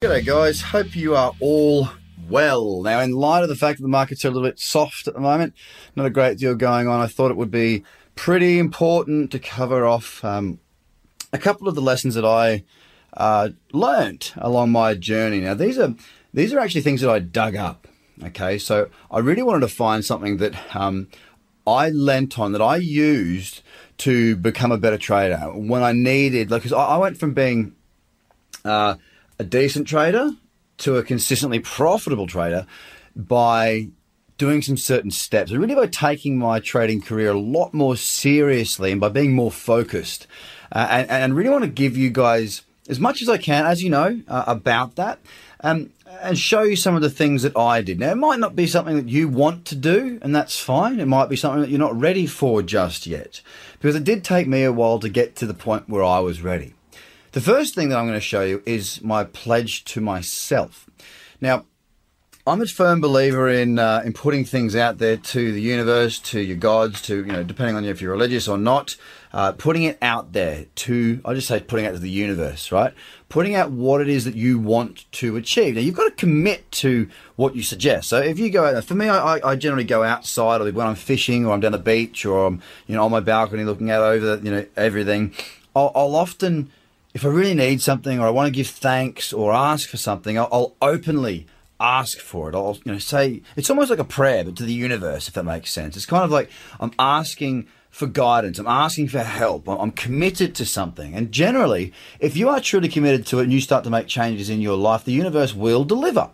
G'day, guys. Hope you are all well. Now, in light of the fact that the markets are a little bit soft at the moment, not a great deal going on, I thought it would be pretty important to cover off um, a couple of the lessons that I uh, learned along my journey. Now, these are these are actually things that I dug up. Okay, so I really wanted to find something that um, I lent on that I used to become a better trader when I needed, because I, I went from being uh, a decent trader to a consistently profitable trader by doing some certain steps. and Really by taking my trading career a lot more seriously and by being more focused. Uh, and, and really want to give you guys as much as I can, as you know, uh, about that. Um, and show you some of the things that I did. Now, it might not be something that you want to do, and that's fine. It might be something that you're not ready for just yet. Because it did take me a while to get to the point where I was ready. The first thing that I'm going to show you is my pledge to myself. Now, I'm a firm believer in uh, in putting things out there to the universe, to your gods, to you know, depending on you if you're religious or not, uh, putting it out there to I just say putting out to the universe, right? Putting out what it is that you want to achieve. Now you've got to commit to what you suggest. So if you go out, for me, I, I generally go outside, or when I'm fishing, or I'm down the beach, or I'm you know on my balcony looking out over you know everything. I'll, I'll often if I really need something or I want to give thanks or ask for something, I'll, I'll, openly ask for it. I'll you know say it's almost like a prayer, but to the universe, if that makes sense. It's kind of like I'm asking for guidance. I'm asking for help. I'm committed to something. And generally, if you are truly committed to it and you start to make changes in your life, the universe will deliver.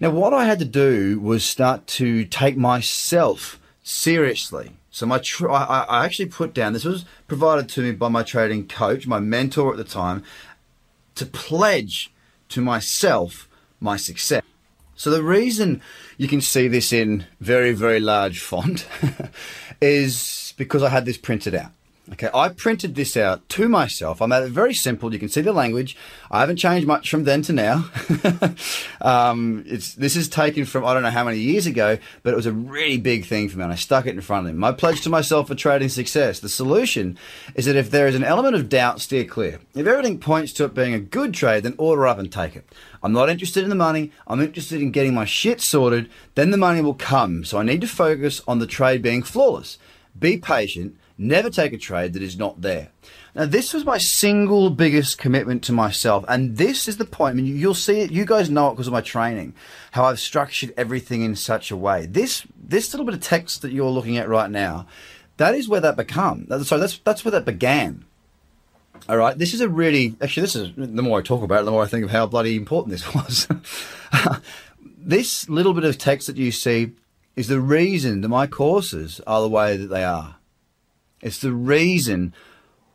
Now, what I had to do was start to take myself seriously. So my tr- I, I actually put down this was provided to me by my trading coach, my mentor at the time, to pledge to myself my success. So the reason you can see this in very very large font is because I had this printed out. Okay, I printed this out to myself. I made it very simple. You can see the language. I haven't changed much from then to now. um, it's this is taken from I don't know how many years ago, but it was a really big thing for me, and I stuck it in front of him. My pledge to myself for trading success. The solution is that if there is an element of doubt, steer clear. If everything points to it being a good trade, then order up and take it. I'm not interested in the money. I'm interested in getting my shit sorted. Then the money will come. So I need to focus on the trade being flawless. Be patient Never take a trade that is not there. Now, this was my single biggest commitment to myself. And this is the point. I mean, you'll see it. You guys know it because of my training, how I've structured everything in such a way. This, this little bit of text that you're looking at right now, that is where that become. Sorry, that's, that's where that began. All right. This is a really, actually, this is, the more I talk about it, the more I think of how bloody important this was. this little bit of text that you see is the reason that my courses are the way that they are. It's the reason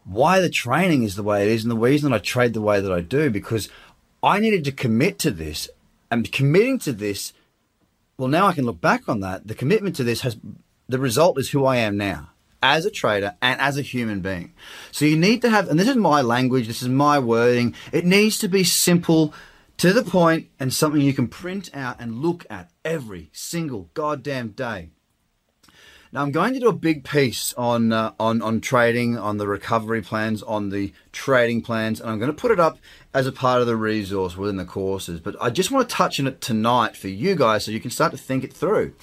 why the training is the way it is and the reason that I trade the way that I do because I needed to commit to this and committing to this well now I can look back on that. The commitment to this has the result is who I am now as a trader and as a human being. So you need to have and this is my language this is my wording it needs to be simple to the point and something you can print out and look at every single goddamn day now I'm going to do a big piece on uh, on on trading, on the recovery plans, on the trading plans, and I'm going to put it up as a part of the resource within the courses. But I just want to touch on it tonight for you guys, so you can start to think it through.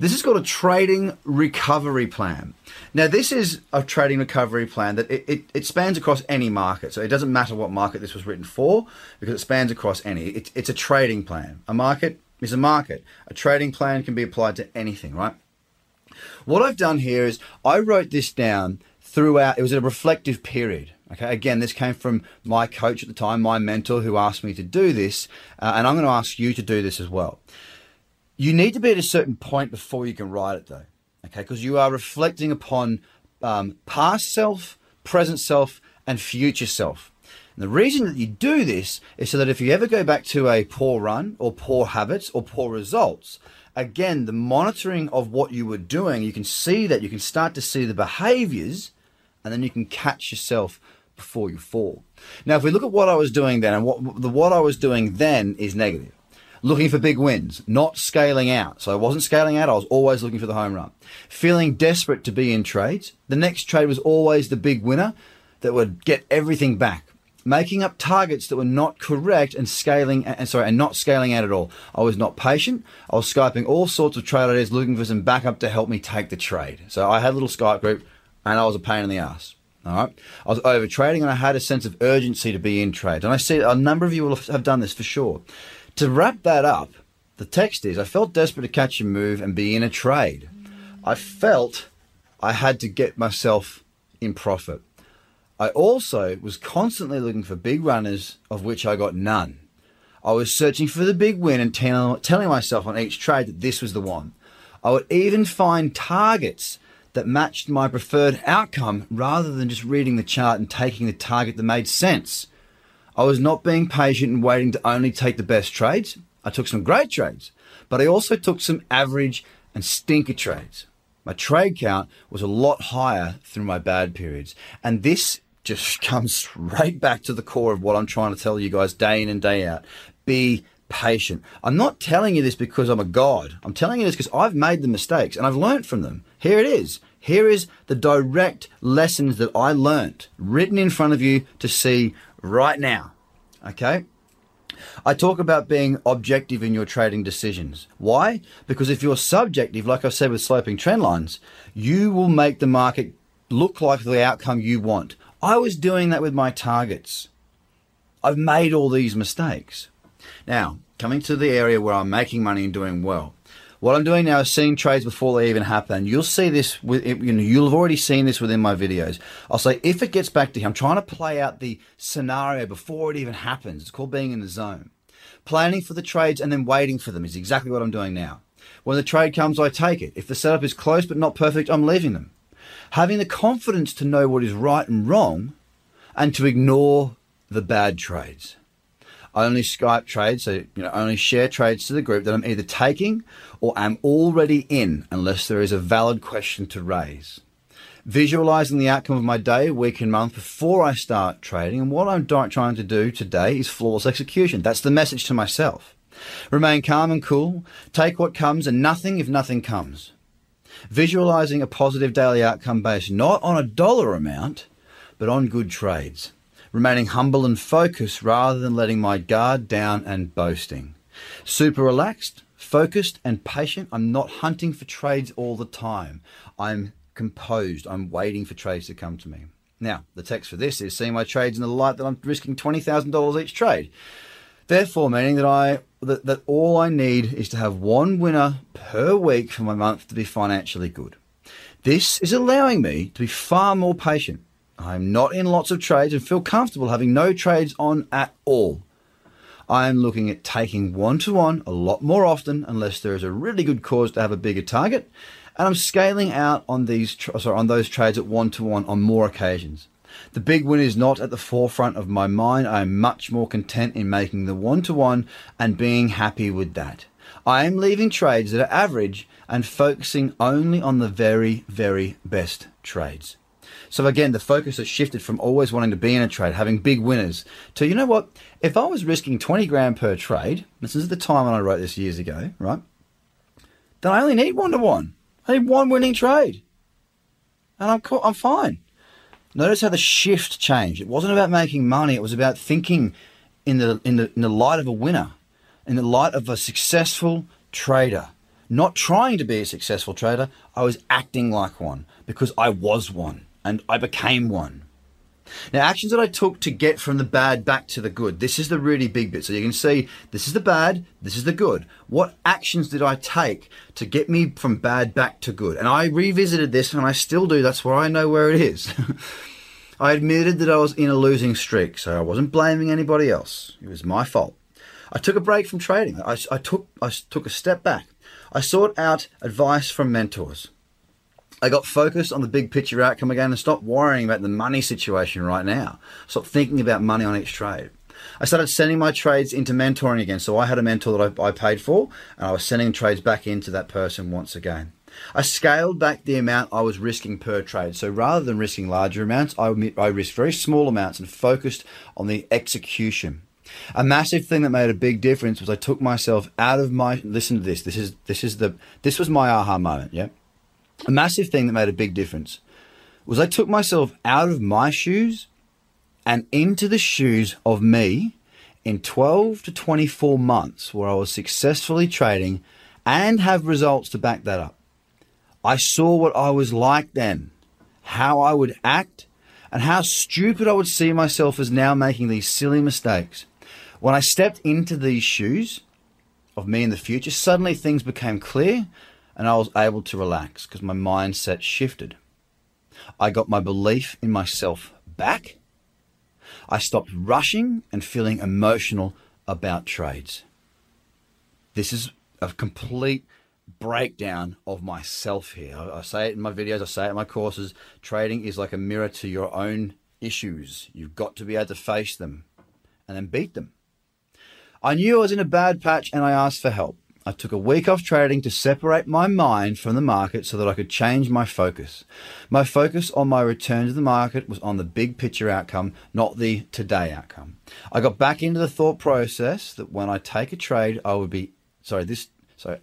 This is called a trading recovery plan. Now, this is a trading recovery plan that it, it, it, spans across any market. So it doesn't matter what market this was written for because it spans across any. It, it's a trading plan. A market is a market. A trading plan can be applied to anything, right? What I've done here is I wrote this down throughout, it was a reflective period. Okay, again, this came from my coach at the time, my mentor, who asked me to do this, uh, and I'm going to ask you to do this as well. You need to be at a certain point before you can write it, though, okay, because you are reflecting upon um, past self, present self, and future self. And the reason that you do this is so that if you ever go back to a poor run or poor habits or poor results, again, the monitoring of what you were doing, you can see that, you can start to see the behaviors, and then you can catch yourself before you fall. Now, if we look at what I was doing then, and what the what I was doing then is negative. Looking for big wins, not scaling out. So I wasn't scaling out, I was always looking for the home run. Feeling desperate to be in trades. The next trade was always the big winner that would get everything back. Making up targets that were not correct and scaling and sorry and not scaling out at all. I was not patient. I was skyping all sorts of trade ideas, looking for some backup to help me take the trade. So I had a little Skype group, and I was a pain in the ass. All right, I was over trading, and I had a sense of urgency to be in trades. And I see a number of you will have done this for sure. To wrap that up, the text is: I felt desperate to catch a move and be in a trade. I felt I had to get myself in profit. I also was constantly looking for big runners, of which I got none. I was searching for the big win and tell, telling myself on each trade that this was the one. I would even find targets that matched my preferred outcome rather than just reading the chart and taking the target that made sense. I was not being patient and waiting to only take the best trades. I took some great trades, but I also took some average and stinker trades. My trade count was a lot higher through my bad periods. And this just comes straight back to the core of what I'm trying to tell you guys day in and day out. Be patient. I'm not telling you this because I'm a god. I'm telling you this because I've made the mistakes and I've learned from them. Here it is. Here is the direct lessons that I learned written in front of you to see right now. Okay? I talk about being objective in your trading decisions. Why? Because if you're subjective, like I said with sloping trend lines, you will make the market look like the outcome you want. I was doing that with my targets. I've made all these mistakes. Now, coming to the area where I'm making money and doing well. What I'm doing now is seeing trades before they even happen. You'll see this with, you know, you'll have already seen this within my videos. I'll say if it gets back to here, I'm trying to play out the scenario before it even happens. It's called being in the zone. Planning for the trades and then waiting for them is exactly what I'm doing now. When the trade comes, I take it. If the setup is close but not perfect, I'm leaving them having the confidence to know what is right and wrong and to ignore the bad trades. I only Skype trades, so you know, only share trades to the group that I'm either taking or am already in unless there is a valid question to raise. Visualizing the outcome of my day, week, and month before I start trading, and what I'm trying to do today is flawless execution. That's the message to myself. Remain calm and cool, take what comes and nothing if nothing comes. Visualizing a positive daily outcome based not on a dollar amount, but on good trades. Remaining humble and focused rather than letting my guard down and boasting. Super relaxed, focused, and patient. I'm not hunting for trades all the time. I'm composed. I'm waiting for trades to come to me. Now, the text for this is seeing my trades in the light that I'm risking $20,000 each trade. Therefore, meaning that I that, that all I need is to have one winner per week for my month to be financially good. This is allowing me to be far more patient. I'm not in lots of trades and feel comfortable having no trades on at all. I am looking at taking one to one a lot more often unless there is a really good cause to have a bigger target, and I'm scaling out on these sorry, on those trades at one to one on more occasions. The big win is not at the forefront of my mind. I am much more content in making the one to one and being happy with that. I am leaving trades that are average and focusing only on the very, very best trades. So again, the focus has shifted from always wanting to be in a trade, having big winners, to you know what? If I was risking 20 grand per trade, this is the time when I wrote this years ago, right? Then I only need one to one. I need one winning trade. And I'm I'm fine. Notice how the shift changed. It wasn't about making money, it was about thinking in the, in the, in the light of a winner, in the light of a successful trader. Not trying to be a successful trader, I was acting like one because I was one and I became one. Now, actions that I took to get from the bad back to the good. This is the really big bit. So you can see this is the bad, this is the good. What actions did I take to get me from bad back to good? And I revisited this and I still do. That's why I know where it is. I admitted that I was in a losing streak, so I wasn't blaming anybody else. It was my fault. I took a break from trading. I, I, took, I took a step back. I sought out advice from mentors. I got focused on the big picture outcome again and stopped worrying about the money situation right now. Stopped thinking about money on each trade. I started sending my trades into mentoring again. So I had a mentor that I, I paid for, and I was sending trades back into that person once again. I scaled back the amount I was risking per trade. So rather than risking larger amounts, I, I risked very small amounts and focused on the execution. A massive thing that made a big difference was I took myself out of my listen to this. This is this is the this was my aha moment, yeah. A massive thing that made a big difference was I took myself out of my shoes and into the shoes of me in 12 to 24 months where I was successfully trading and have results to back that up. I saw what I was like then, how I would act, and how stupid I would see myself as now making these silly mistakes. When I stepped into these shoes of me in the future, suddenly things became clear and I was able to relax because my mindset shifted. I got my belief in myself back. I stopped rushing and feeling emotional about trades. This is a complete breakdown of myself here. I, say it in my videos, I say it in my courses. Trading is like a mirror to your own issues. You've got to be able to face them and then beat them. I knew I was in a bad patch and I asked for help. I took a week off trading to separate my mind from the market so that I could change my focus. My focus on my return to the market was on the big picture outcome, not the today outcome. I got back into the thought process that when I take a trade, I would be sorry, this sorry,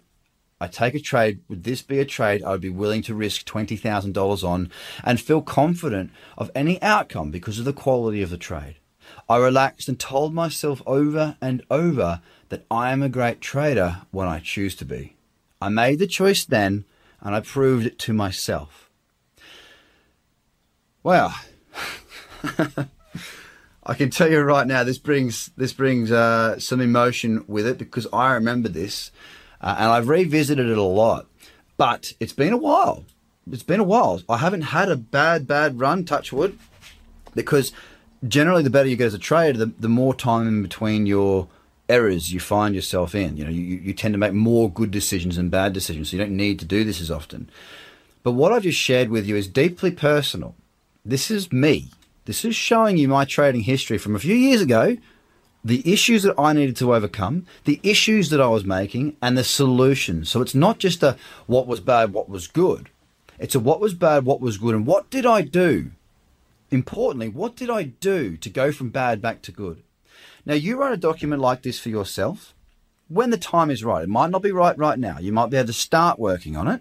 I take a trade, would this be a trade I would be willing to risk $20,000 on and feel confident of any outcome because of the quality of the trade? I relaxed and told myself over and over that I am a great trader when I choose to be. I made the choice then and I proved it to myself. Well, I can tell you right now, this brings this brings uh, some emotion with it because I remember this, uh, and I've revisited it a lot. But it's been a while. It's been a while. I haven't had a bad bad run. Touch wood, because generally the better you get as a trader, the, the more time in between your errors you find yourself in. You know, you, you tend to make more good decisions than bad decisions, so you don't need to do this as often. But what I've just shared with you is deeply personal. This is me. This is showing you my trading history from a few years ago, the issues that I needed to overcome, the issues that I was making, and the solutions. So it's not just a what was bad, what was good. It's a what was bad, what was good, and what did I do? Importantly, what did I do to go from bad back to good? Now, you write a document like this for yourself when the time is right. It might not be right right now. You might be able to start working on it,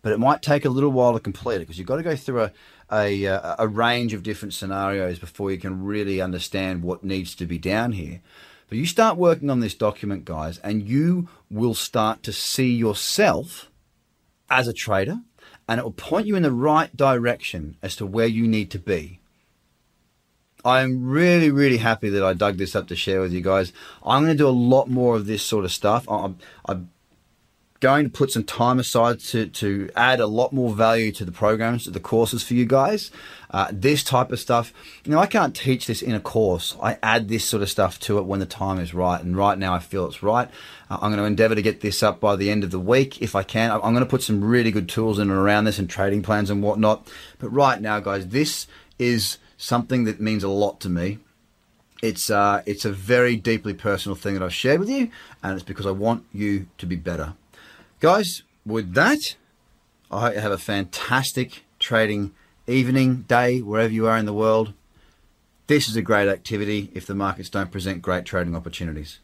but it might take a little while to complete it because you've got to go through a, a, a range of different scenarios before you can really understand what needs to be down here. But you start working on this document, guys, and you will start to see yourself as a trader, and it will point you in the right direction as to where you need to be. I'm really, really happy that I dug this up to share with you guys. I'm going to do a lot more of this sort of stuff. I'm, I'm going to put some time aside to, to add a lot more value to the programs, to the courses for you guys. Uh, this type of stuff, you know, I can't teach this in a course. I add this sort of stuff to it when the time is right. And right now I feel it's right. Uh, I'm going to endeavor to get this up by the end of the week if I can. I'm going to put some really good tools in and around this and trading plans and whatnot. But right now, guys, this is something that means a lot to me. It's uh, it's a very deeply personal thing that I've shared with you, and it's because I want you to be better, guys. With that, I hope you have a fantastic trading evening, day, wherever you are in the world. This is a great activity if the markets don't present great trading opportunities.